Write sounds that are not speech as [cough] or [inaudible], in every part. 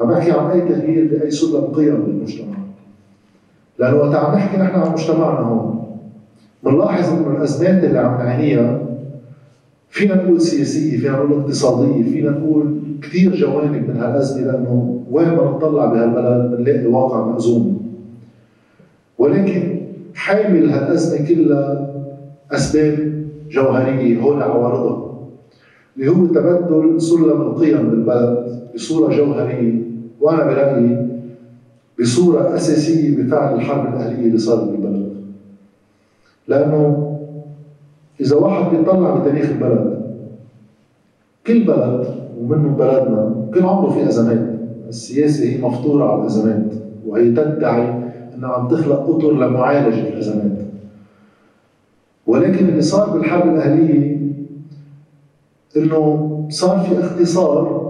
عم بحكي عن اي تغيير باي سلم قيم بالمجتمع لأنه وقت عم نحكي نحن عن مجتمعنا هون بنلاحظ إنه الأزمات اللي عم نعانيها فينا نقول سياسية، فينا نقول اقتصادية، فينا نقول كثير جوانب من هالأزمة لأنه وين ما نطلع بهالبلد بنلاقي واقع مأزوم. ولكن حامل هالأزمة كلها أسباب جوهرية هول عوارضها اللي هو تبدل سلم القيم بالبلد بصورة جوهرية وأنا برايي بصورة أساسية بفعل الحرب الأهلية اللي صارت بالبلد. لأنه إذا واحد بيطلع بتاريخ البلد كل بلد ومنه بلدنا كل عمره في أزمات السياسة هي مفطورة على الأزمات وهي تدعي انها عم تخلق أطر لمعالجة الأزمات ولكن اللي صار بالحرب الأهلية إنه صار في اختصار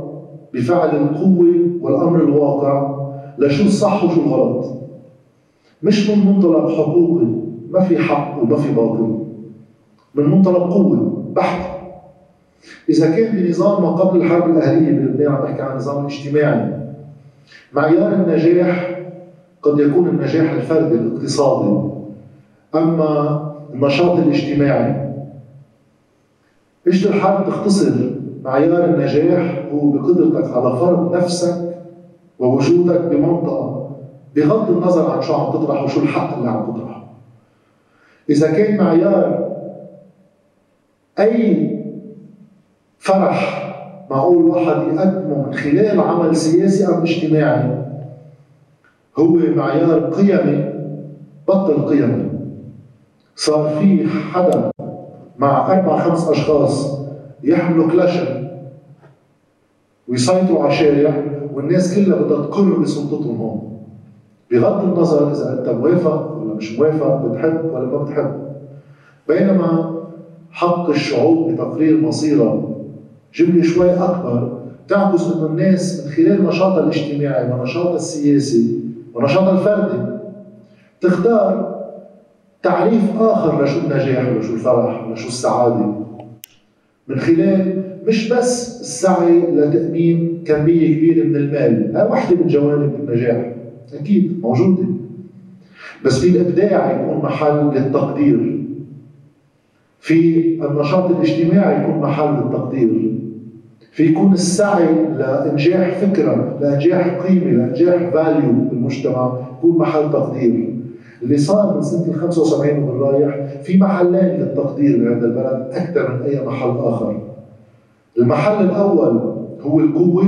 بفعل القوة والأمر الواقع لشو الصح وشو الغلط. مش من منطلق حقوقي ما في حق وما في باطل. من منطلق قوة بحت. إذا كان بنظام ما قبل الحرب الأهلية بلبنان عم بحكي عن النظام الاجتماعي معيار النجاح قد يكون النجاح الفردي الاقتصادي. أما النشاط الاجتماعي اجت الحرب تختصر معيار النجاح هو بقدرتك على فرض نفسك ووجودك بمنطقة بغض النظر عن شو عم تطرح وشو الحق اللي عم تطرحه. إذا كان معيار أي فرح معقول واحد يقدمه من خلال عمل سياسي أو اجتماعي هو معيار قيمي بطل قيمي صار في حدا مع أربع خمس أشخاص يحملوا كلاشن ويسيطروا على الشارع والناس كلها بدها تقر بسلطتهم هون. بغض النظر إذا أنت موافق ولا مش موافق بتحب ولا ما بتحب. بينما حق الشعوب بتقرير مصيرها جملة شوي أكبر تعكس أنه الناس من خلال نشاطها الاجتماعي ونشاطها السياسي ونشاطها الفردي تختار تعريف آخر لشو النجاح ولشو الفرح ولشو السعادة. من خلال مش بس السعي لتأمين كمية كبيرة من المال هاي وحدة من جوانب النجاح أكيد موجودة. بس في الإبداع يكون محل للتقدير. في النشاط الاجتماعي يكون محل للتقدير. في يكون السعي لإنجاح فكرة لإنجاح قيمة لإنجاح فاليو بالمجتمع يكون محل تقدير. اللي صار من ال 75 وبالرايح في محلين للتقدير بعند البلد أكثر من أي محل آخر. المحل الأول هو القوة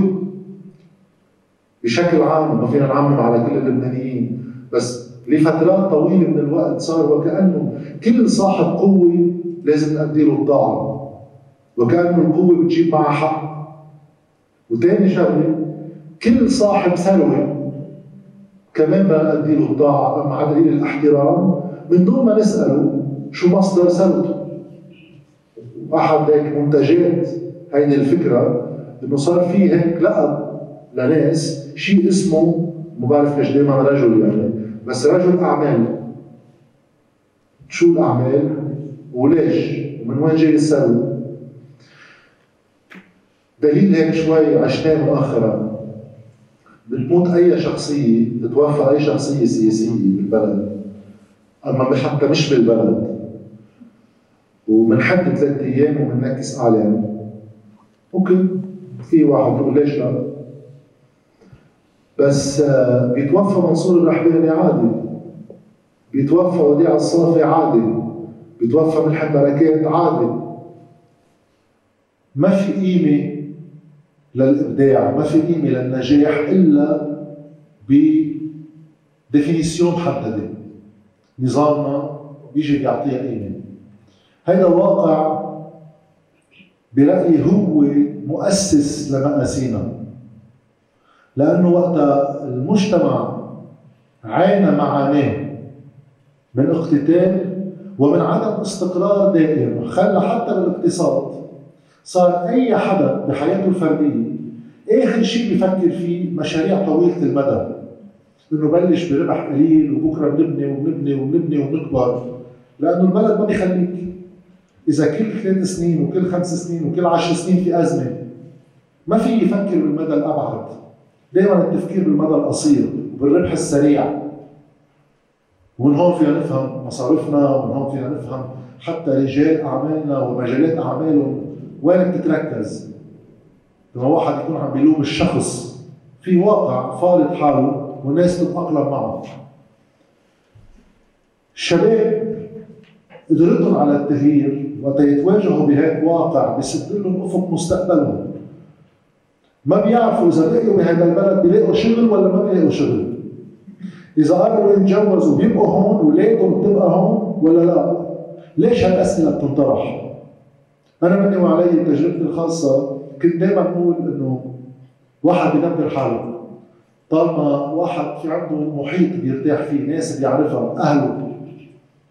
بشكل عام ما فينا نعمم على كل اللبنانيين بس لفترات طويلة من الوقت صار وكأنه كل صاحب قوة لازم نأدي له الطاعة وكأنه القوة بتجيب معها حق. وثاني شغلة كل صاحب ثروة كمان بدنا نأدي له الطاعة مع دليل الإحترام من دون ما نسأله شو مصدر ثروته واحد هيك منتجات هيدي الفكرة إنه صار في هيك لقب لناس شيء اسمه ما بعرف ليش دائما رجل يعني بس رجل أعمال. شو الأعمال؟ وليش؟ ومن وين جاي الثروه دليل هيك شوي عشناه مؤخرا. بتموت أي شخصية بتوفى أي شخصية سياسية بالبلد. أما حتى مش بالبلد. ومنحد ثلاث أيام ومنكس اعلام ممكن في واحد بيقول ليش لا؟ بس آه، بيتوفى منصور الرحباني عادي. بيتوفى وديع الصافي عادي. بيتوفى ملحم بركات عادي. ما في قيمة للإبداع ما في قيمة للنجاح إلا بديفينيسيون محددة. نظامنا بيجي بيعطيها قيمة. هذا واقع برأيي هو مؤسس لمآسينا. لأنه وقت المجتمع عانى معاناة من اقتتال ومن عدم استقرار دائم خلى حتى بالاقتصاد صار أي حدا بحياته الفردية آخر شيء بفكر فيه مشاريع طويلة المدى. إنه بلش بربح قليل وبكرة بنبني وبنبني وبنبني وبنكبر. لأنه البلد ما بيخليك. إذا كل ثلاث سنين وكل خمس سنين وكل عشر سنين في أزمة ما في يفكر بالمدى الأبعد. دائما التفكير بالمدى القصير وبالربح السريع. ومن هون فينا نفهم مصاريفنا ومن هون فينا نفهم حتى رجال أعمالنا ومجالات أعمالهم. وين بتتركز لما واحد يكون عم بيلوم الشخص في واقع فارض حاله والناس تتأقلم معه. الشباب قدرتهم على التغيير وقت يتواجهوا بهيك واقع بيسد لهم أفق مستقبلهم. ما بيعرفوا إذا بقيوا بهذا البلد بيلاقوا شغل ولا ما بيلاقوا شغل. إذا قرروا يتجوزوا بيبقوا هون اولادهم بتبقى هون ولا لا؟ ليش هالأسئلة بتنطرح؟ أنا مني وعلي تجربتي الخاصة. كنت دائما أقول إنه واحد بيدبر حاله. طالما واحد في عنده محيط بيرتاح فيه ناس بيعرفها أهله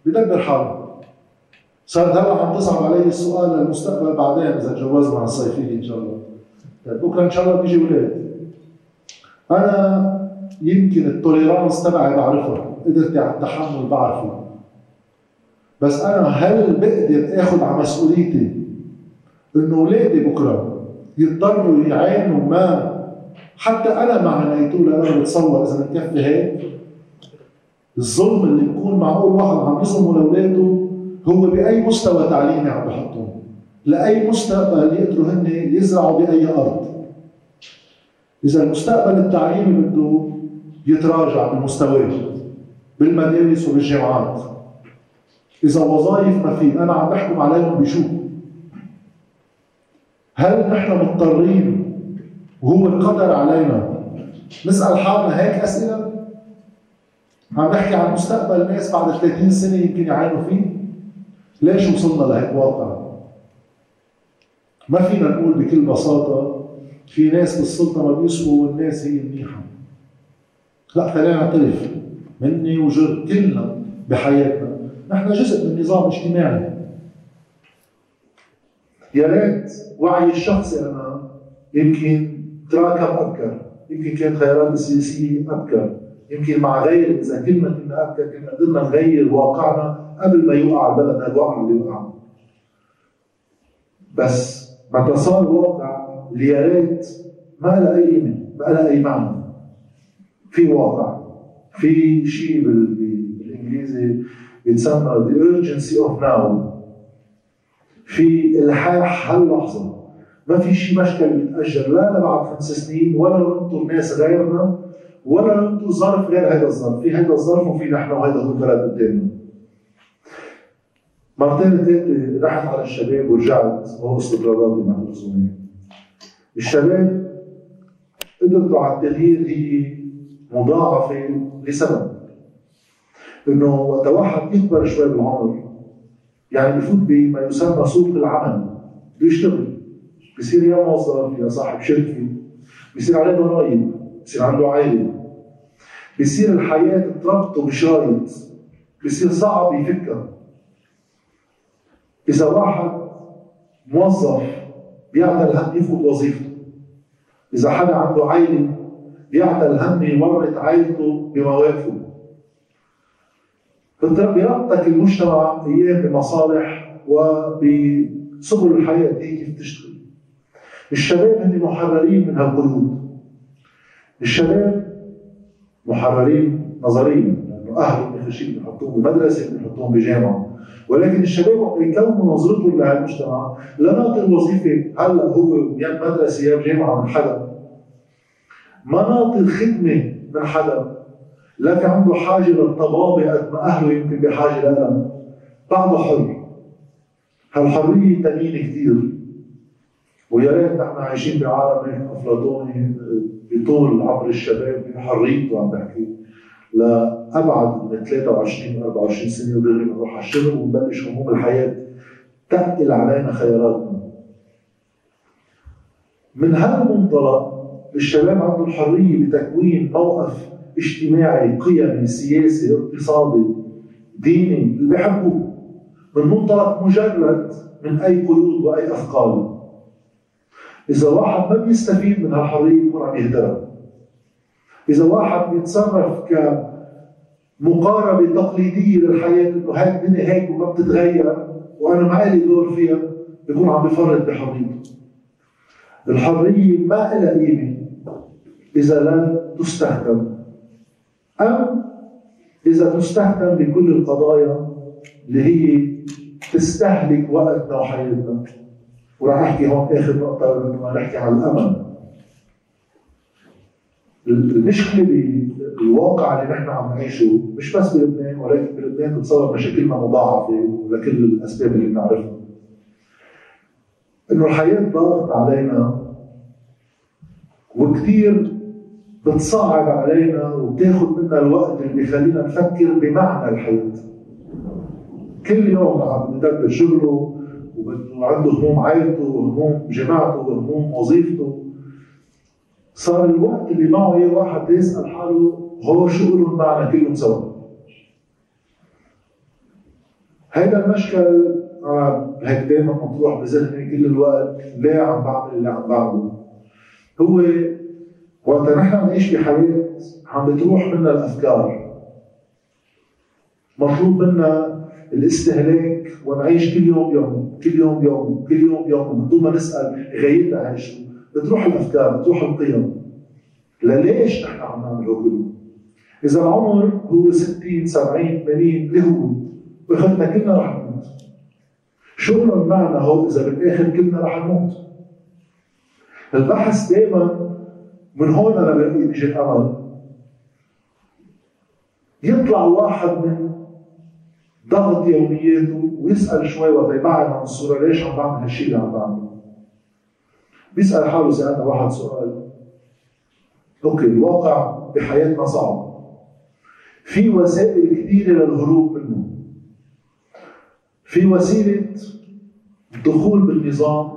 بدبر حاله. صارت هلا عم تصعب علي السؤال للمستقبل بعدين إذا تجوزنا على الصيفية إن شاء الله. طيب بكرة إن شاء الله بيجي أولاد. أنا يمكن التوليرانس تبعي بعرفها قدرتي على التحمل بعرفه. بس أنا هل بقدر آخذ على مسؤوليتي إنه أولادي بكرة يضطروا يعانوا ما حتى أنا مع عانيته أنا بتصور إذا بتكفي هيك. الظلم اللي بيكون معقول واحد عم يظلمه لأولاده هو بأي مستوى تعليمي عم بحطهم لأي مستقبل يقدروا هن يزرعوا بأي أرض. إذا المستقبل التعليمي بده يتراجع بمستواه بالمدارس وبالجامعات. إذا وظائف ما في أنا عم بحكم عليهم بشو؟ هل نحن مضطرين؟ وهو القدر علينا. نسأل حالنا هيك أسئلة؟ عم نحكي عن مستقبل ناس بعد 30 سنة يمكن يعانوا فيه؟ ليش وصلنا لهيك واقع؟ ما فينا نقول بكل بساطة في ناس بالسلطة ما بيسووا والناس هي منيحة. لا خلينا نعترف. مني وجر كلنا بحياتنا. نحن جزء من نظام اجتماعي. يا ريت وعي الشخصي أنا. يمكن تراكم أبكر. يمكن كانت خيارات السياسيه أبكر. يمكن مع غير. إذا كلنا كنا أبكر كنا قدرنا نغير واقعنا قبل ما يوقع البلد هالواقع اللي وقع. بس متى صار واقع اللي يا ريت ما لها أي قيمه ما لها أي معنى. في واقع. في شيء بالإنجليزي بيتسمى the urgency of now. في الحاح هاللحظه ما في شيء مشكل بيتاجل لا لبعد خمس سنين ولا ننطر ناس غيرنا ولا ننطر ظرف غير هذا الظرف. في هذا الظرف وفي نحن وهذا هو البلد قدامنا. مرتين ثلاثة رحت على الشباب ورجعت. هو استقراراتي مع الرسومية الشباب قدرته على التغيير هي مضاعفة لسبب. إنه وقت واحد يكبر شوي بالعمر يعني بفوت بما يسمى سوق العمل. بيشتغل بصير يا موظف يا صاحب شركة بصير عليه ضرائب بصير عنده عائلة. بصير الحياة تربطه بشايط بصير صعب يفكها إذا واحد موظف بيعتل هم يفوت وظيفته. إذا حدا عنده عائلة بيعتل هم يورط عائلته بمواقفه. بيربطك المجتمع إياه بمصالح وبسبل الحياة هي كيف تشتغل؟ الشباب هن محررين من هالقيود الشباب محررين نظريا لأنه اهلهم بخشين بحطوهم بمدرسة بحطوهم بجامعة. ولكن الشباب وقت يكونوا نظرتهم لهالمجتمع لا ناطر وظيفة. هلأ هو يا مدرسه يا جامعه من حدا. ما ناطر خدمة من حدا. في عنده حاجة للطبابه قد ما اهله يمكن بحاجة لها بعده حر. هالحرية ثمينه كثير. ويا ريت نحن عايشين بعالم هيك أفلاطوني بطول عمر الشباب بحريته عم بحكي. لأبعد من 23 24 سنة ودغري بنروح على الشغل ونبلش هموم الحياة تقل علينا خياراتنا. من هالمنطلق الشباب عنده الحريه بتكوين موقف اجتماعي قيمي سياسي اقتصادي ديني اللي بيحبوه. من منطلق مجرد من أي قيود وأي اثقال إذا واحد ما بيستفيد من هالحرية بيكون عم يهدرها. إذا واحد بيتصرف كمقاربة تقليدية للحياة إنه هاي الدنيا هيك وما بتتغير وأنا ما لي دور فيها بيكون عم بفرط بحريته. الحرية ما لها قيمة إذا لم تستخدم أم إذا تستخدم لكل القضايا اللي هي تستهلك وقتنا وحياتنا وراح أحكي هون آخر نقطة لما نحكي عن الأمل. المشكلة بالواقع اللي نحن عم نعيشه مش بس بلبنان ولكن بلبنان بتصور مشاكلنا مضاعفة لكل الأسباب اللي بنعرفها. إنه الحياة ضاغط علينا وكثير بتصعب علينا وبتاخذ منا الوقت اللي بيخلينا نفكر بمعنى الحياة. كل يوم عم يدبر شغله وعنده هموم عائلته وهموم جماعته وهموم وظيفته. صار الوقت اللي معه اياه واحد يسأل حاله هو شو لهم معنا كلهم سوا. هيدا المشكل أنا هيك دائما مطروح بذهني كل الوقت ليه عم بعمل اللي عم بعمله. هو وقت نحن نعيش بحياة عم بتروح منا الأفكار. مطلوب منا الاستهلاك ونعيش كل يوم يوم كل يوم يوم كل يوم يوم. بدون ما نسأل غايتها شو بتروح الأفكار بتروح القيم. لليش نحن عم نعمل كله؟ إذا العمر هو 60 70 80 اللي هو واخذنا كلنا رح نموت. شو المعنى هو إذا بالآخر كلنا رح نموت. البحث دائما من هون أنا بلاقي بيجي الامل يطلع واحد من ضغط يومياته ويسأل شوي وقت يبعد عن الصورة ليش عم بعمل هالشيء اللي عم بعمله؟ بيسأل حاله سالنا واحد سؤال. أوكي الواقع بحياتنا صعب. في وسائل كثيرة للهروب منه. في وسيلة الدخول بالنظام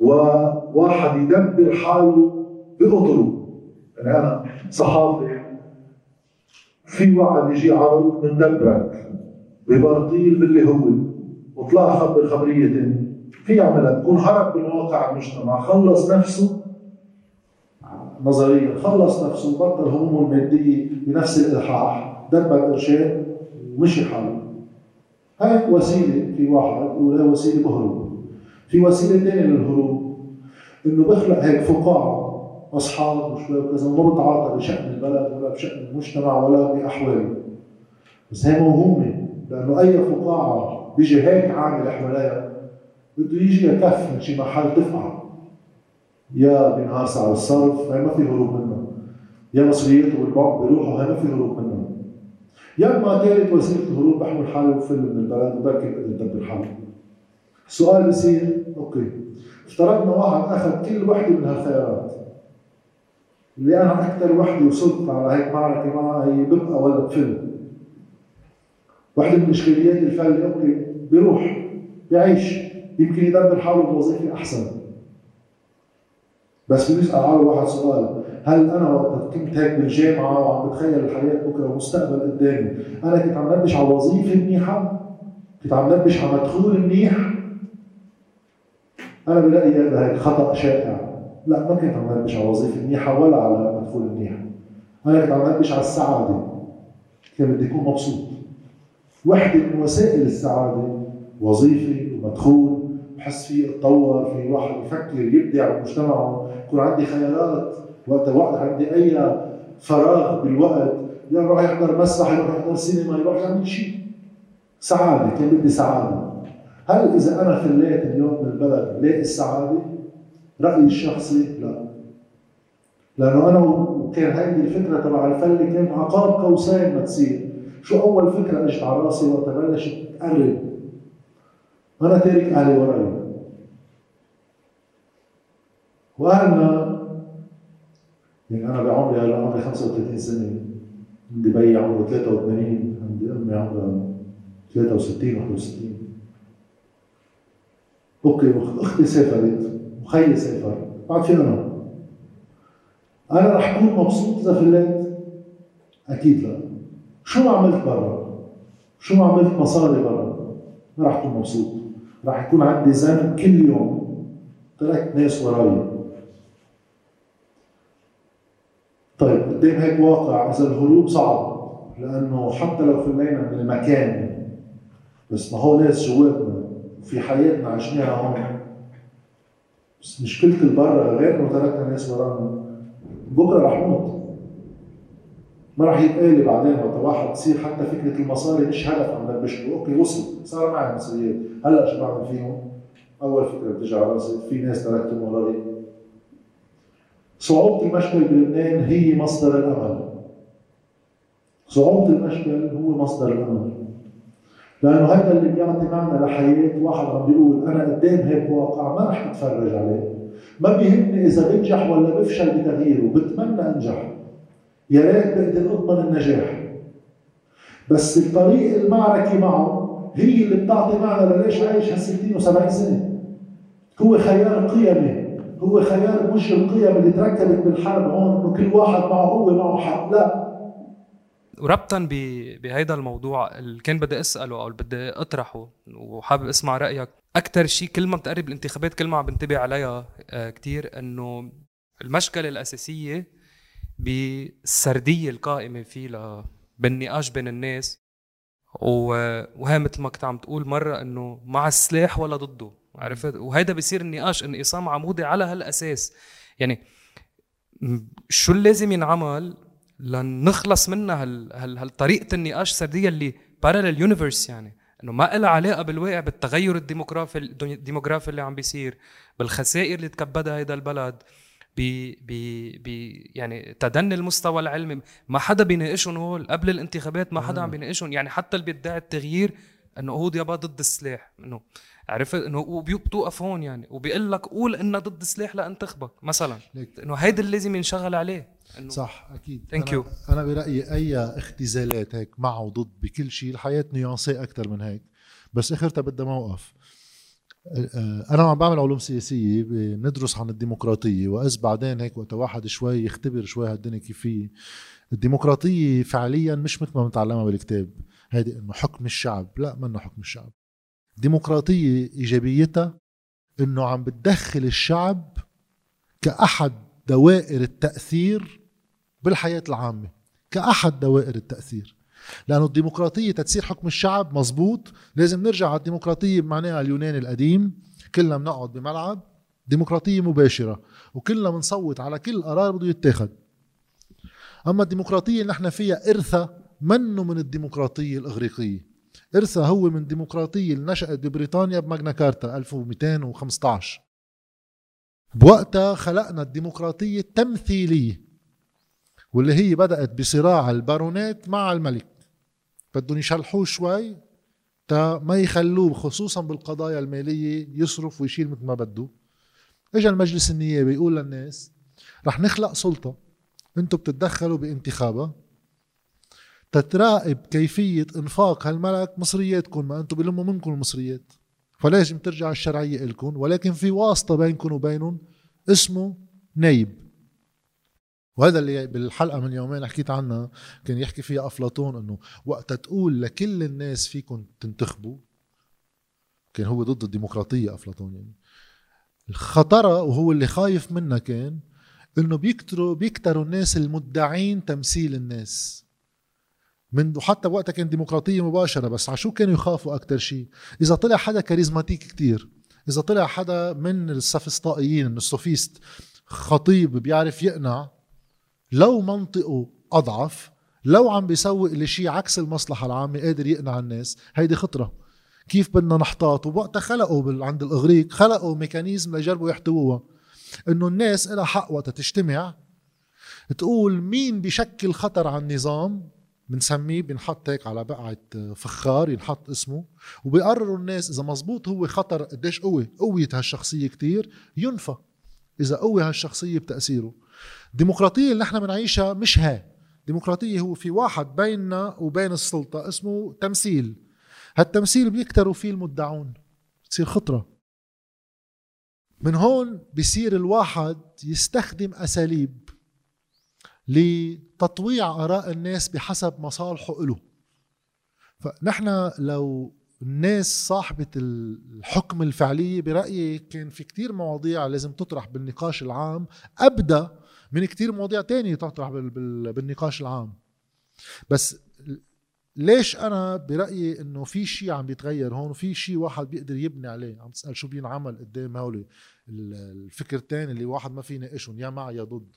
وواحد يدبر حاله بقطره يعني أنا صحافي في واحد يجي عرض من دبرك ببرطيل باللي هو وطلع خبر خبريه ثانية في يعملها تكون هرب من واقع المجتمع خلص نفسه. نظريا خلص نفسه بطل همومه المادية بنفس الإلحاح دبر قرشين ومشي حاله. هاي وسيلة في واحد ولا وسيلة بهرب في وسيلة ثانية للهروب إنه بخلق هيك فقاعة. أصحاب وشوي وكذا وما بتعاطى بشأن البلد ولا بشأن المجتمع ولا باحواله بس هي موهومه لأنه أي فقاعة بيجي هيك عامل حواليها بده يجي يكف من شي محل تفقع يا بينهار سعر الصرف هي ما في هروب منها يا مسؤوليته بالبعض بيروحوا هي ما في هروب منها يا اما ثالث وسيله الهروب بحمل حالي وفل من البلد وبركي بقدر يدبر حاله السؤال بصير أوكي. افترضنا واحد أخذ كل وحدة من هالخيارات. اللي أنا أكثر وحده وصلت على هيك معركه معها هي ببقى ولا بفل وحده من إشكاليات الفل أوكي بيروح بيعيش. يمكن يدبر حاله بوظيفة أحسن. بس بيسال حاله واحد سؤال. هل أنا وقت كنت هيك بالجامعة وعم بتخيل الحياة بكرة ومستقبل قدامي أنا كنت عم نبش على وظيفة منيحة؟ كنت عم نبش على مدخول منيح؟ أنا بلاقي هذا هيك خطأ شائع. لا ما كنت عم نبش على وظيفة منيحة ولا على مدخول منيح. أنا كنت عم نبش على السعادة. كان بدي أكون مبسوط. وحدة من وسائل السعادة وظيفة ومدخول بحس فيه أتطور في واحد يفكر يبدع بمجتمعه. يكون عندي خيارات. وقت وقت عندي أي فراغ بالوقت يروح يحضر مسرح يروح يحضر سينما يروح يعمل شيء سعادة كان بدي سعادة. هل إذا أنا خليت اليوم بالبلد لاقي السعادة؟ رأيي الشخصي لا. لأنه أنا وكان هيدي الفكرة تبع الفل كان عقاب قوسين ما تصير. شو أول فكرة أجت على رأسي وقت بلشت تقرب أنا تارك أهلي وراي. وأهلنا يعني أنا بعمري هلا عمري 35 سنة. عندي بي عمره 83 عندي أمي عمرها 63 61 okay أختي سافرت. وخيي سافر بعد في أنا أنا رح أكون مبسوط إذا فليت أكيد لا. شو ما عملت برا؟ شو ما عملت مصاري برا؟ ما رح أكون مبسوط. رح يكون عندي ذنب كل يوم تركت ناس وراي. طيب قدام هيك واقع إذا الهروب صعب لأنه حتى لو فلينا من المكان بس ما هو ناس جواتنا في حياتنا عشناها هون. بس مشكلة البرة غير تركنا ناس ورانا بكرة رح موت ما راح بعدين وقت واحد تصير حتى فكرة المصاري مش هدف عم نبشره أوكي وصل. صار معي مسؤوليات هلأ شو بعمل فيهم؟ أول فكرة بتجي على راسي في ناس تركتهم وراي. صعوبة المشكل بلبنان هي مصدر الأمل. صعوبة المشكل هو مصدر الأمل. لأنه هذا اللي بيعطي معنى لحياة واحد عم بيقول أنا قدام هيك واقع ما رح أتفرج عليه. ما بيهمني إذا بنجح ولا بفشل بتغييره بتمنى أنجح. يا ريت بقدر أضمن النجاح. بس الطريق المعركة معه هي اللي بتعطي معنى لليش عايش هال 60 و70 سنة. هو خيار قيمي هو خيار مش القيم اللي تركبت بالحرب هون انه كل واحد معه هو معه حق. لا. وربطا بهيدا الموضوع اللي كان بدي أسأله أو اللي بدي أطرحه وحابب أسمع رأيك. أكثر شيء كل ما بتقرب الانتخابات كل ما عم بنتبه عليها آه، كثير إنه المشكلة الأساسية بالسردية القائمة فيه بالنقاش بين الناس. وهي مثل ما كنت عم تقول مرة إنه مع السلاح ولا ضده عرفت؟ وهيدا بصير النقاش انقسام عمودي على هالأساس. يعني شو اللي لازم ينعمل لنخلص منها هال هال هالطريقه النقاش السردية اللي parallel universe يعني. إنه ما لها علاقة بالواقع بالتغير الديموغرافي الديموغرافي اللي عم بيصير بالخسائر اللي تكبدها هيدا البلد ب ب ب يعني تدني المستوى العلمي. ما حدا بيناقشهم هول. قبل الانتخابات ما حدا عم بيناقشهم. يعني حتى اللي بيدعي التغيير إنه هو يابا ضد السلاح. إنه عرفت؟ إنه وبتوقف هون يعني. وبيقول لك قول انه ضد السلاح لأنتخبك مثلا. إنه هيدا اللي لازم ينشغل عليه. إنه صح أكيد. thank you أنا برأيي أي اختزالات هيك مع وضد بكل شيء الحياة nuancée أكثر من هيك. بس آخرتها بدها موقف. أنا عم بعمل علوم سياسية بندرس عن الديمقراطية واذ بعدين هيك وقت واحد شوي يختبر شوي هالدنيا كيف فيه الديمقراطية فعليا مش مثل ما بنتعلمها بالكتاب. هيدي إنه حكم الشعب. لا منه حكم الشعب. ديمقراطية إيجابيتها إنه عم بتدخل الشعب كأحد دوائر التأثير بالحياة العامة كأحد دوائر التأثير. لأنه الديمقراطية تتصير حكم الشعب مزبوط. لازم نرجع على الديمقراطية بمعناها اليوناني القديم. كلنا بنقعد بملعب ديمقراطية مباشرة وكلنا بنصوت على كل قرار بده يتاخد. أما الديمقراطية اللي نحن فيها إرثها منه من الديمقراطية الإغريقية. إرثها هو من ديمقراطية اللي نشأت ببريطانيا بماجنا كارتا 1215 بوقتها خلقنا الديمقراطية التمثيلية واللي هي بدأت بصراع البارونات مع الملك. بدهم يشلحوه شوي تا ما يخلوه خصوصا بالقضايا المالية يصرف ويشيل مثل ما بده. اجى المجلس النيابي يقول للناس رح نخلق سلطة أنتم بتتدخلوا بانتخابها تتراقب كيفية إنفاق هالملك مصرياتكم ما أنتم بلموا منكم المصريات. فلازم ترجع الشرعية إلكم ولكن في واسطة بينكم وبينهم اسمه نايب وهذا اللي بالحلقة من يومين حكيت عنها كان يحكي فيها أفلاطون أنه وقت تقول لكل الناس فيكم تنتخبوا كان هو ضد الديمقراطية أفلاطون يعني. الخطرة وهو اللي خايف منها كان إنه بيكتروا بيكتروا الناس المدعين تمثيل الناس. من وحتى بوقتها كان ديمقراطية مباشرة بس على شو كانوا يخافوا أكثر شيء؟ إذا طلع حدا charismatic كتير إذا طلع حدا من السفسطائيين من ال sophistes خطيب بيعرف يقنع لو منطقه أضعف لو عم بيسوق لشيء عكس المصلحة العامة قادر يقنع الناس هيدي خطرة. كيف بدنا نحتاط ووقتها خلقوا عند الإغريق خلقوا mechanism ليجربوا يحتووها إنه الناس لها حق وقتها تجتمع تقول مين بشكل خطر على النظام؟ بنسميه بنحط هيك على بقعة فخار ينحط اسمه. وبيقرروا الناس إذا مزبوط هو خطر قديش قوي قوية هالشخصية كتير ينفى إذا قوي هالشخصية بتأثيره. الديمقراطية اللي نحن بنعيشها مش هاي ديمقراطية هو في واحد بيننا وبين السلطة اسمه تمثيل. هالتمثيل بيكتروا فيه المدعون بتصير خطرة. من هون بصير الواحد يستخدم أساليب. لتطويع آراء الناس بحسب مصالحه له. فنحن لو الناس صاحبة الحكم الفعلية برأيي كان في كتير مواضيع لازم تطرح بالنقاش العام. أبدأ من كتير مواضيع تانية تطرح بالنقاش العام. بس ليش أنا برأيي إنه في شيء عم بيتغير هون وفي شيء واحد بيقدر يبني عليه؟ عم تسأل شو بينعمل قدام هولي الفكرتين اللي واحد ما في يناقشهم يا مع يا ضد.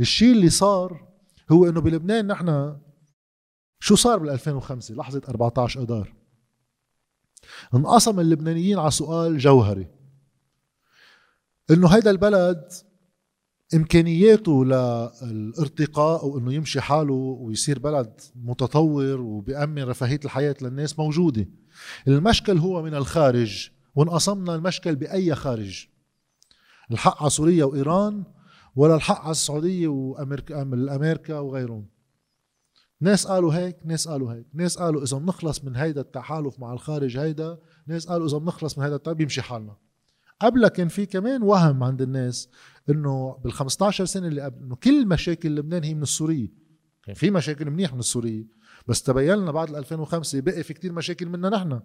الشيء اللي صار هو إنه بلبنان نحن شو صار بال 2005 لحظة 14 آذار. انقسم اللبنانيين على سؤال جوهري. إنه هيدا البلد إمكانياته للارتقاء أو إنه يمشي حاله ويصير بلد متطور وبيأمن رفاهية الحياة للناس موجودة. المشكل هو من الخارج وانقسمنا المشكل بأي خارج. الحق على سوريا وإيران ولا الحق على السعودية وامريكا أمريكا وغيرهم. ناس قالوا هيك ناس قالوا هيك. ناس قالوا إذا بنخلص من هيدا التحالف مع الخارج هيدا ناس قالوا إذا بنخلص من هيدا التحالف بيمشي حالنا. قبلها كان في كمان وهم عند الناس إنه بال 15 سنة اللي قبل إنه كل مشاكل لبنان هي من السورية. كان في مشاكل منيح من السورية. بس تبين لنا بعد 2005 بقي في كتير مشاكل منا نحن.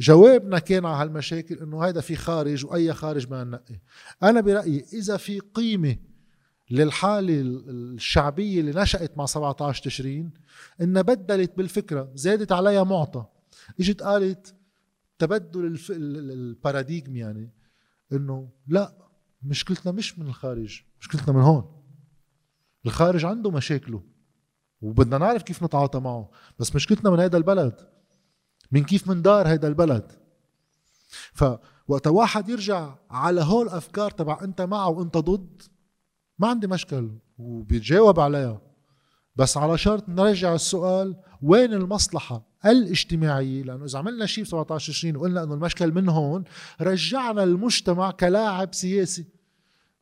جوابنا كان على هالمشاكل إنه هيدا في خارج وأي خارج ما ننقي. أنا برأيي إذا في قيمة للحالة الشعبية اللي نشأت مع 17 تشرين إنها بدلت بالفكرة زادت عليها معطى. إجت قالت تبدل الباراديجم يعني إنه لا مشكلتنا مش من الخارج مشكلتنا من هون. الخارج عنده مشاكله وبدنا نعرف كيف نتعاطى معه بس مشكلتنا من هذا البلد. من كيف مندار هذا البلد. فوقت واحد يرجع على هول الافكار تبع أنت معه وأنت ضد ما عندي مشكل وبيتجاوب عليها. بس على شرط نرجع السؤال وين المصلحة الاجتماعية؟ لأنه إذا عملنا شيء ب 17 20 وقلنا أنه المشكل من هون رجعنا المجتمع كلاعب سياسي.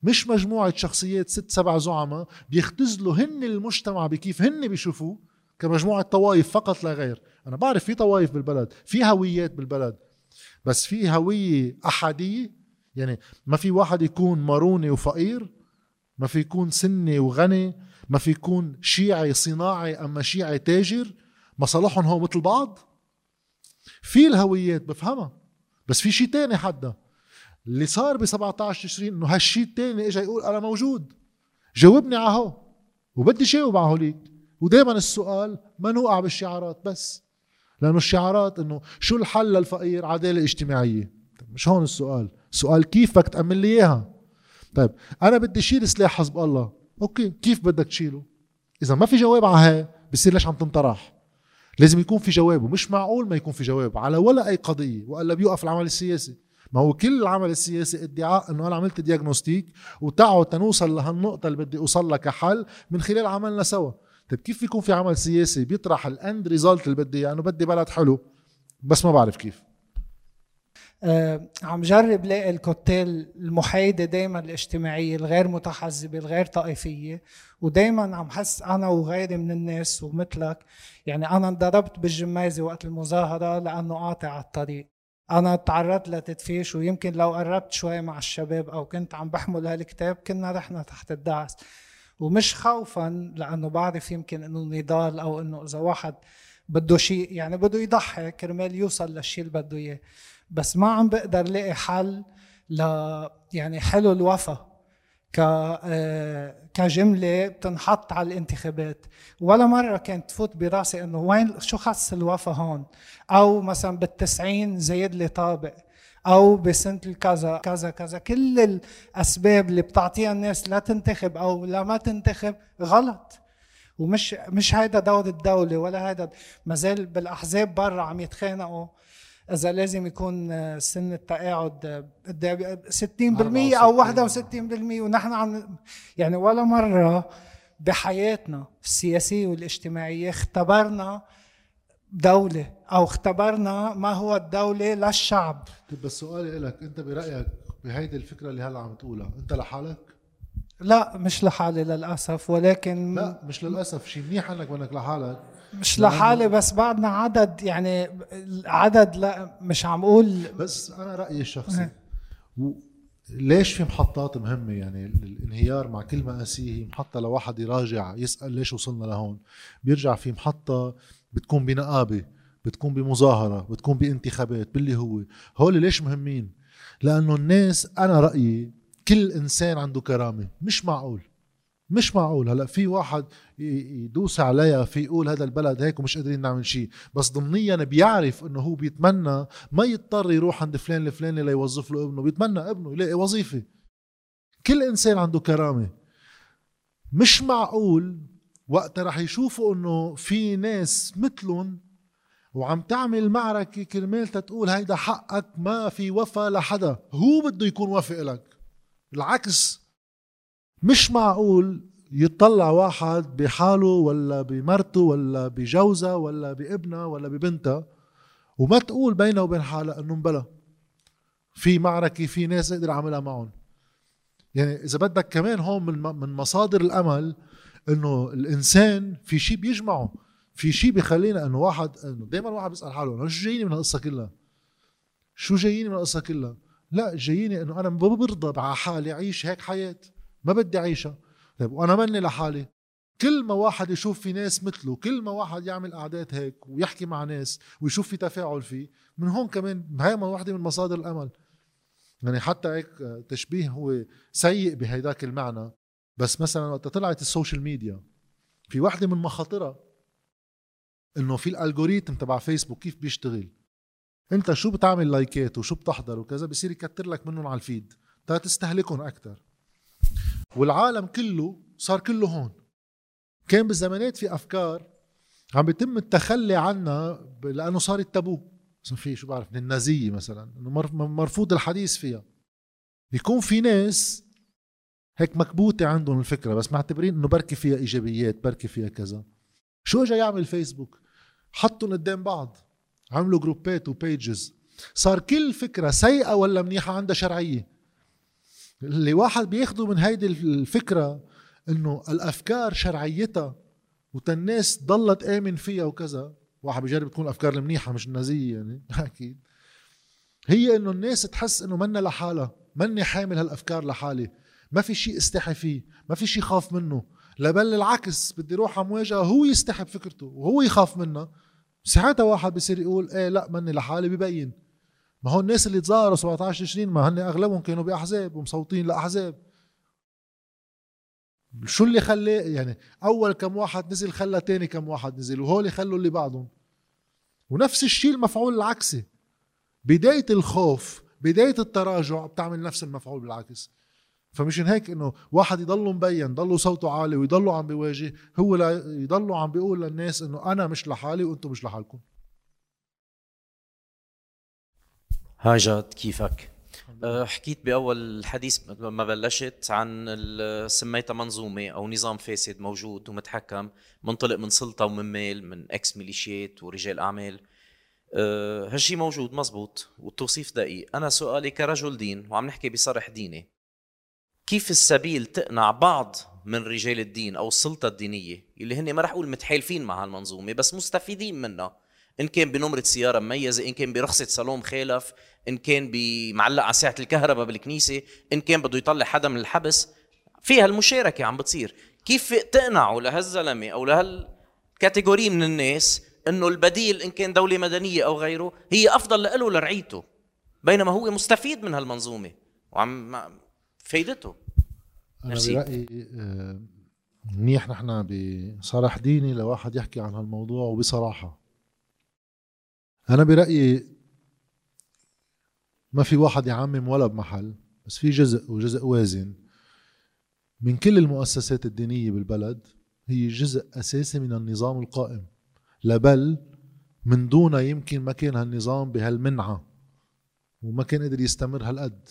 مش مجموعة شخصيات ست سبع زعماء بيختزلوا هن المجتمع بكيف هن بيشوفوه. كمجموعة طوائف فقط لا غير. أنا بعرف في طوائف بالبلد في هويات بالبلد بس في هوية أحادية. يعني ما في واحد يكون ماروني وفقير ما في يكون سني وغني ما في يكون شيعي صناعي أما شيعي تاجر مصالحهم هو مثل بعض. في الهويات بفهمها بس في شيء تاني حدا اللي صار ب 17 تشرين إنه هالشيء التاني اجى يقول أنا موجود جاوبني على هو وبدي جاوب على هوليك. ودائما السؤال ما نوقع بالشعارات بس. لأنه الشعارات إنه شو الحل للفقير؟ عدالة اجتماعية. مش هون السؤال. السؤال كيف بدك تأمن لي إياها؟ طيب أنا بدي شيل سلاح حزب الله. أوكي كيف بدك تشيله؟ إذا ما في جواب على هاي بصير ليش عم تنطرح؟ لازم يكون في جواب ومش معقول ما يكون في جواب. على ولا أي قضية وإلا بيوقف العمل السياسي. ما هو كل العمل السياسي ادعاء إنه أنا عملت diagnostic وتعوا تنوصل لهالنقطة اللي بدي أوصل لها كحل من خلال عملنا سوا. طيب كيف يكون في عمل سياسي بيطرح ال end result اللي بدي إياه؟ انه بدي بلد حلو بس ما بعرف كيف. آه عم جرب لاقي الكتل المحايدة دائما الاجتماعية الغير متحزبة الغير طائفية. ودائما عم حس أنا وغيري من الناس ومثلك يعني أنا انضربت بالجمازة وقت المظاهرة لأنه قاطع على الطريق. أنا تعرضت لتدفيش ويمكن لو قربت شوي مع الشباب أو كنت عم بحمل هالكتاب كنا رحنا تحت الدعس. ومش خوفا لأنه بعرف يمكن إنه نضال أو إنه إذا واحد بده شيء يعني بده يضحي كرمال يوصل للشيء اللي بده إياه. بس ما عم بقدر لاقي حل ل يعني حلو الوفا. ك آه، كجملة بتنحط على الانتخابات. ولا مرة كانت تفوت براسي إنه وين شو خص الوفا هون؟ أو مثلا بالتسعين زيد لي طابق. أو بسنه الكذا كذا كذا كل الأسباب اللي بتعطيها الناس لا تنتخب أو لا ما تنتخب غلط. ومش مش هيدا دور الدولة ولا هيدا ما زال بالأحزاب برا عم يتخانقوا. إذا لازم يكون سن التقاعد 60% أو 61% ونحن عم يعني ولا مرة بحياتنا السياسية والاجتماعية اختبرنا دولة أو اختبرنا ما هو الدولة للشعب. طيب بس سؤالي لك أنت برأيك بهيدي الفكرة اللي هلأ عم تقولها أنت لحالك؟ لا مش لحالي للأسف ولكن لا مش للأسف شيء منيح إنك انك لحالك؟ مش لحالي بس بعدنا عدد يعني عدد لا مش عم أقول. بس أنا رأيي الشخصي. ليش في محطات مهمة؟ يعني الانهيار مع كل مآسيه محطة لواحد يراجع يسأل ليش وصلنا لهون؟ بيرجع في محطة بتكون بنقابة بتكون بمظاهرة بتكون بانتخابات باللي هو. هول ليش مهمين؟ لأنه الناس أنا رأيي كل إنسان عنده كرامة. مش معقول. مش معقول. هلأ في واحد يدوس عليها في يقول هذا البلد هيك ومش قادرين نعمل شيء بس ضمنيا بيعرف إنه هو بيتمنى ما يضطر يروح عند فلان الفلاني ليوظف له ابنه. بيتمنى ابنه يلاقي وظيفة. كل إنسان عنده كرامة. مش معقول وقت رح يشوفوا إنه في ناس مثلهم وعم تعمل معركة كرمال تقول هيدا حقك ما في وفا لحدا. هو بده يكون وافق لك. العكس. مش معقول يطلع واحد بحاله ولا بمرته ولا بجوزها ولا بابنها ولا ببنتها وما تقول بينه وبين حالها إنه مبلا في معركة في ناس أقدر اعملها معهم. يعني إذا بدك كمان هون من مصادر الأمل إنه الإنسان في شيء بيجمعه في شيء بيخلينا إنه واحد إنه دائما واحد بيسأل حاله أنا شو جاييني من القصة كلها؟ شو جاييني من القصة كلها؟ لا جاييني إنه أنا برضى على حالي اعيش هيك حياة ما بدي اعيشها طيب وأنا مني لحالي. كل ما واحد يشوف في ناس مثله كل ما واحد يعمل قعدات هيك ويحكي مع ناس ويشوف في تفاعل فيه من هون كمان هاي واحدة من مصادر الأمل. يعني حتى هيك تشبيه هو سيء بهيداك المعنى. بس مثلا وقت طلعت ال social media في واحدة من مخاطرها إنه في الالجوريثم تبع فيسبوك كيف بيشتغل؟ أنت شو بتعمل لايكات وشو بتحضر وكذا؟ بصير يكتر لك منهم على الفيد. تستهلكهم أكثر والعالم كله صار كله هون. كان بالزمانات في أفكار عم بيتم التخلي عنها لأنه صارت تابو في شو بعرف من النازية مثلا إنه مرفوض الحديث فيها. بيكون في ناس هيك مكبوتة عندهم الفكرة بس معتبرين إنه بركي فيها إيجابيات بركي فيها كذا. شو اجى يعمل فيسبوك حطهم قدام بعض عملوا جروبات وبيجز صار كل فكرة سيئة ولا منيحة عندها شرعية؟ اللي واحد بياخده من هيدي الفكرة إنه الأفكار شرعيتها وتالناس ضلت آمن فيها وكذا. واحد بيجرب تكون الأفكار المنيحة مش النازية يعني [laughs] أكيد. هي إنه الناس تحس إنه منا لحالها مني حامل هالأفكار لحالي. ما في شيء استحي فيه ما في شيء خاف منه. لا بل العكس بدي أروح على مواجهة هو يستحي بفكرته وهو يخاف منها. ساعتها واحد بصير يقول إيه لا مني لحالي ببين. ما هو الناس اللي تظاهروا 17 تشرين ما هن أغلبهم كانوا بأحزاب ومصوتين لأحزاب. شو اللي خلى يعني أول كم واحد نزل خلى تاني كم واحد نزل وهول خلوا اللي بعضهم ونفس الشيء المفعول العكسي. بداية الخوف بداية التراجع بتعمل نفس المفعول بالعكس. فمشان هيك إنه واحد يضله مبين ضله صوته عالي ويضله عم بيواجه هو يضله عم بيقول للناس إنه أنا مش لحالي وأنتم مش لحالكم. هاي كيفك؟ أه، حكيت بأول الحديث لما بلشت عن سميتها منظومة أو نظام فاسد موجود ومتحكم منطلق من سلطة ومن مال من إكس ميليشيات ورجال أعمال. أه، هالشي موجود مزبوط والتوصيف دقيق. أنا سؤالي كرجل دين وعم نحكي بصرح ديني كيف السبيل تقنع بعض من رجال الدين أو السلطة الدينية؟ اللي هن ما رح أقول متحالفين مع هالمنظومة بس مستفيدين منها. إن كان بنمرة سيارة مميزة إن كان برخصة صالون مخالف إن كان بمعلق على ساعة الكهرباء بالكنيسة إن كان بده يطلع حدا من الحبس. فيها المشاركه عم بتصير. كيف تقنعوا لهالزلمة أو لهالكاتيجوري من الناس إنه البديل إن كان دولة مدنية أو غيره هي أفضل له لرعيته بينما هو مستفيد من هالمنظومة؟ وعم فايدته. أنا برأيي آه، منيح نحن بصرح ديني لواحد يحكي عن هالموضوع وبصراحة. أنا برأيي ما في واحد يعمم ولا بمحل بس في جزء وجزء وازن. من كل المؤسسات الدينية بالبلد هي جزء أساسي من النظام القائم. لبل من دونها يمكن ما كان هالنظام بهالمنعة وما كان قدر يستمر هالقد.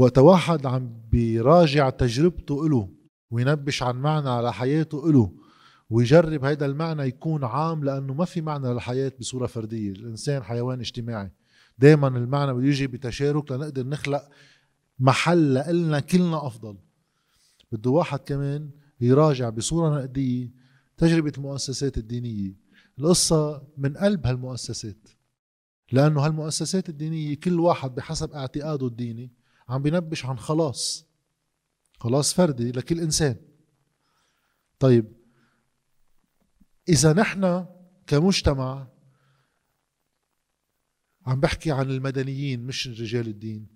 وقت واحد عم بيراجع تجربته إله وينبش عن معنى على حياته إله ويجرب هيدا المعنى يكون عام لأنه ما في معنى للحياة بصورة فردية. الإنسان حيوان اجتماعي. دايما المعنى بده يجي بتشارك لنقدر نخلق محل لنا كلنا أفضل. بده واحد كمان يراجع بصورة نقدية تجربة المؤسسات الدينية. القصة من قلب هالمؤسسات لأنه هالمؤسسات الدينية كل واحد بحسب اعتقاده الديني عم بنبش عن خلاص. خلاص فردي لكل إنسان. طيب إذا نحن كمجتمع عم بحكي عن المدنيين مش رجال الدين.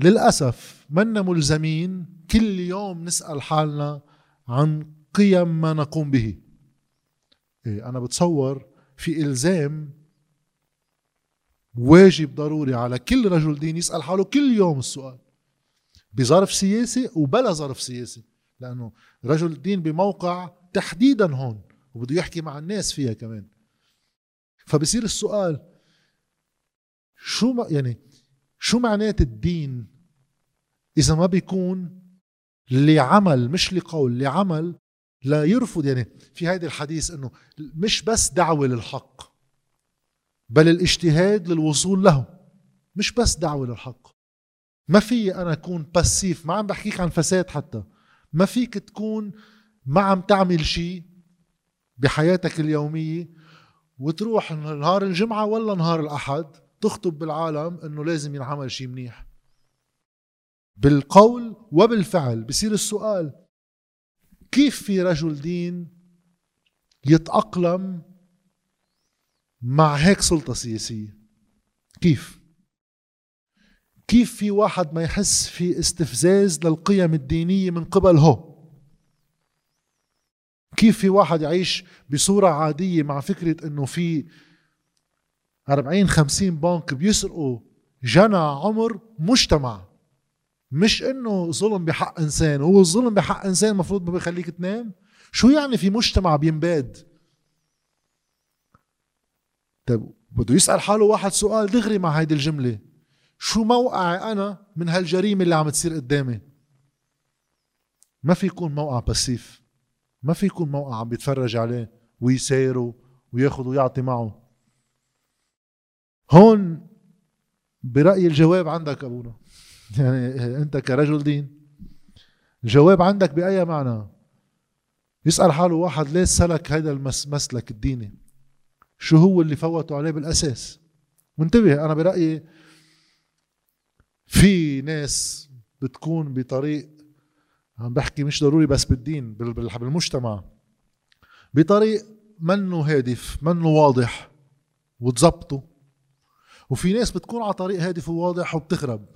للأسف منا ملزمين كل يوم نسأل حالنا عن قيم ما نقوم به. إيه أنا بتصور في إلزام واجب ضروري على كل رجل دين يسأل حاله كل يوم السؤال. بظرف سياسي وبلا ظرف سياسي. لأنه رجل الدين بموقع تحديدا هون وبده يحكي مع الناس فيها كمان. فبصير السؤال شو ما يعني شو معنات الدين إذا ما بيكون لعمل مش لقول لعمل لا يرفض؟ يعني في هذا الحديث إنه مش بس دعوة للحق. بل الاجتهاد للوصول له مش بس دعوة للحق. ما في أنا أكون باسيف ما عم بحكيك عن فساد حتى. ما فيك تكون ما عم تعمل شيء بحياتك اليومية وتروح نهار الجمعة ولا نهار الأحد تخطب بالعالم إنه لازم ينعمل شيء منيح. بالقول وبالفعل بصير السؤال كيف في رجل دين يتأقلم مع هيك سلطة سياسية. كيف؟ كيف في واحد ما يحس في استفزاز للقيم الدينية من قبل هو؟ كيف في واحد يعيش بصورة عادية مع فكرة إنه في 40 50 بنك بيسرقوا جنى عمر مجتمع؟ مش إنه ظلم بحق إنسان. هو الظلم بحق إنسان المفروض ما بيخليك تنام؟ شو يعني في مجتمع بينباد؟ طيب بده يسأل حاله واحد سؤال دغري مع هيدي الجملة. شو موقعي أنا من هالجريمة اللي عم تصير قدامي؟ ما في يكون موقع بسيف. ما في يكون موقع عم بيتفرج عليه ويسايره وياخذ ويعطي معه. هون برأيي الجواب عندك أبونا. [laughs] يعني أنت كرجل دين الجواب عندك بأي معنى؟ يسأل حاله واحد ليش سلك هذا المسلك الديني شو هو اللي فوتوا عليه بالأساس؟ وانتبه أنا برأيي في ناس بتكون بطريق عم بحكي مش ضروري بس بالدين بالمجتمع بطريق منه هادف منه واضح وتظبطه. وفي ناس بتكون على طريق هادف وواضح وبتخرب.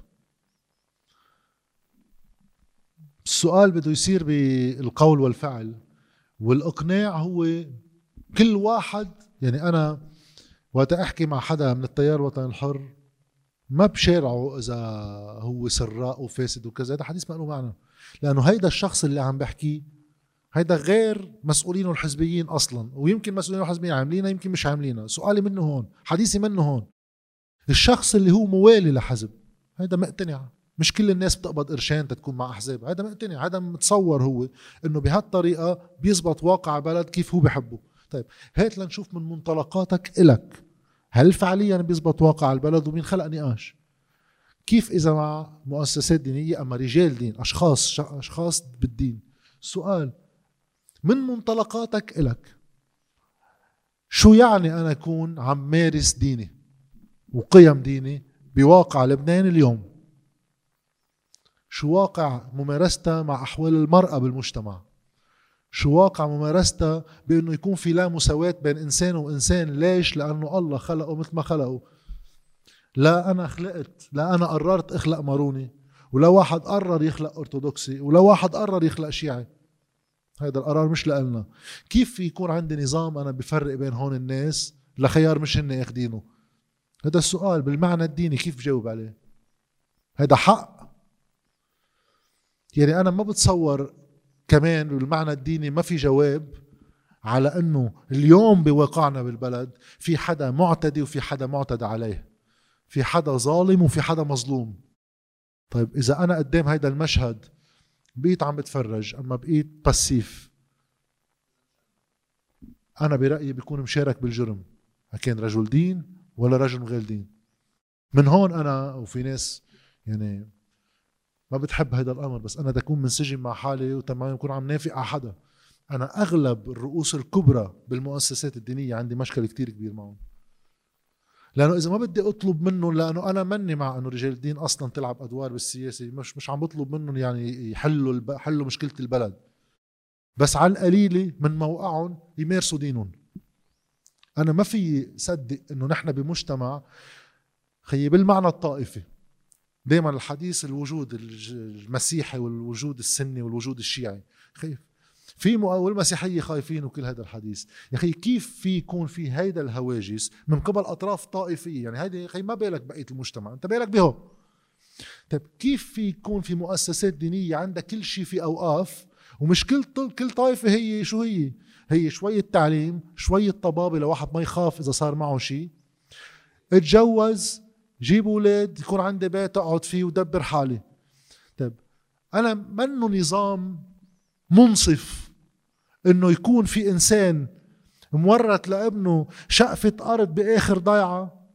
السؤال بده يصير بالقول والفعل والإقناع هو كل واحد يعني أنا وقت أحكي مع حدا من التيار الوطني الحر ما بشارعه إذا هو سراء وفاسد وكذا هذا حديث ما له معنى لأنه هيدا الشخص اللي عم بحكيه هيدا غير مسؤولينه الحزبيين أصلا ويمكن مسؤولينه الحزبيين عاملينها يمكن مش عاملينها. سؤالي منه هون حديثي منه هون. الشخص اللي هو موالي لحزب هيدا مقتنع. مش كل الناس بتقبض قرشين تكون مع أحزاب هذا مقتنع. هذا متصور هو إنه بهالطريقة بيزبط واقع بلد كيف هو بحبه. طيب هات لنشوف من منطلقاتك إلك. هل فعليا بيزبط واقع البلد ومين خلق نقاش؟ كيف إذا مع مؤسسات دينية أما رجال دين أشخاص أشخاص بالدين؟ سؤال من منطلقاتك إلك؟ شو يعني أنا أكون عم مارس ديني وقيم ديني بواقع لبنان اليوم؟ شو واقع ممارستها مع أحوال المرأة بالمجتمع؟ شو واقع ممارستها بأنه يكون في لا مساواة بين إنسان وإنسان؟ ليش؟ لأنه الله خلقه مثل ما خلقه. لا أنا خلقت لا أنا قررت أخلق ماروني ولا واحد قرر يخلق أرثوذكسي ولا واحد قرر يخلق شيعي. هذا القرار مش لنا كيف يكون عندي نظام أنا بفرق بين هون الناس لخيار مش هن ياخدينه هذا السؤال بالمعنى الديني كيف بجاوب عليه؟ هذا حق. يعني أنا ما بتصور كمان بالمعنى الديني ما في جواب على أنه اليوم بواقعنا بالبلد في حدا معتدي وفي حدا معتدى عليه. في حدا ظالم وفي حدا مظلوم. طيب إذا أنا قدام هيدا المشهد بقيت عم بتفرج أما بقيت باسيف أنا برأيي بكون مشارك بالجرم. كان رجل دين ولا رجل غير دين. من هون أنا وفي ناس يعني ما بتحب هذا الأمر بس أنا بدي أكون منسجم مع حالي وتمام يكون عم نافق على حدا. أنا أغلب الرؤوس الكبرى بالمؤسسات الدينية عندي مشكل كتير كبير معهم. لأنه إذا ما بدي أطلب منهم لأنه أنا مني مع إنه رجال الدين أصلا تلعب أدوار بالسياسة مش مش عم بطلب منهم يعني يحلوا يحلوا مشكلة البلد. بس على القليلة من موقعهم يمارسوا دينهم. أنا ما في صدق إنه نحن بمجتمع خيي بالمعنى الطائفي دائما الحديث الوجود المسيحي والوجود السني والوجود الشيعي. خيف في والمسيحية خايفين وكل هذا الحديث. يا أخي كيف في يكون في هيدا الهواجس من قبل أطراف طائفية؟ يعني هيدي يا أخي ما بالك بقية المجتمع. أنت بالك بهم. طيب كيف في يكون في مؤسسات دينية عندها كل شيء في أوقاف؟ ومش كل كل طائفة هي شو هي؟ هي شوية تعليم شوية طبابة لواحد ما يخاف إذا صار معه شيء. اتجوز جيب أولاد يكون عندي بيت أقعد فيه ودبر حالي. طيب أنا منه نظام منصف إنه يكون في إنسان مورط لابنه شقفة أرض بآخر ضيعة.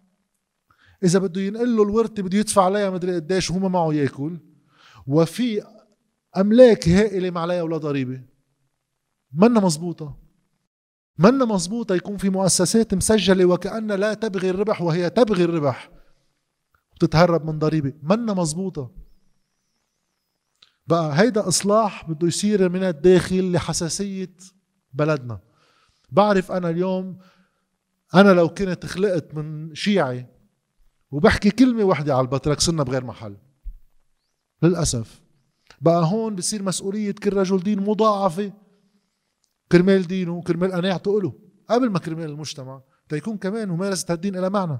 إذا بده ينقل له الورثة بده يدفع عليها مدري قديش وهو ما معه يأكل. وفي أملاك هائلة ما عليها ولا ضريبة منا مزبوطة. منا مزبوطة يكون في مؤسسات مسجلة وكأنها لا تبغي الربح وهي تبغي الربح. وتتهرب من ضريبة. منا مزبوطة. بقى هيدا إصلاح بده يصير من الداخل لحساسية بلدنا. بعرف أنا اليوم أنا لو كنت خلقت من شيعي وبحكي كلمة واحدة على البطرك صرنا بغير محل. للأسف. بقى هون بصير مسؤولية كل رجل دين مضاعفة. كرمال دينه كرمال قناعته له قبل ما كرمال المجتمع تيكون كمان ممارسة الدين إلى معنى.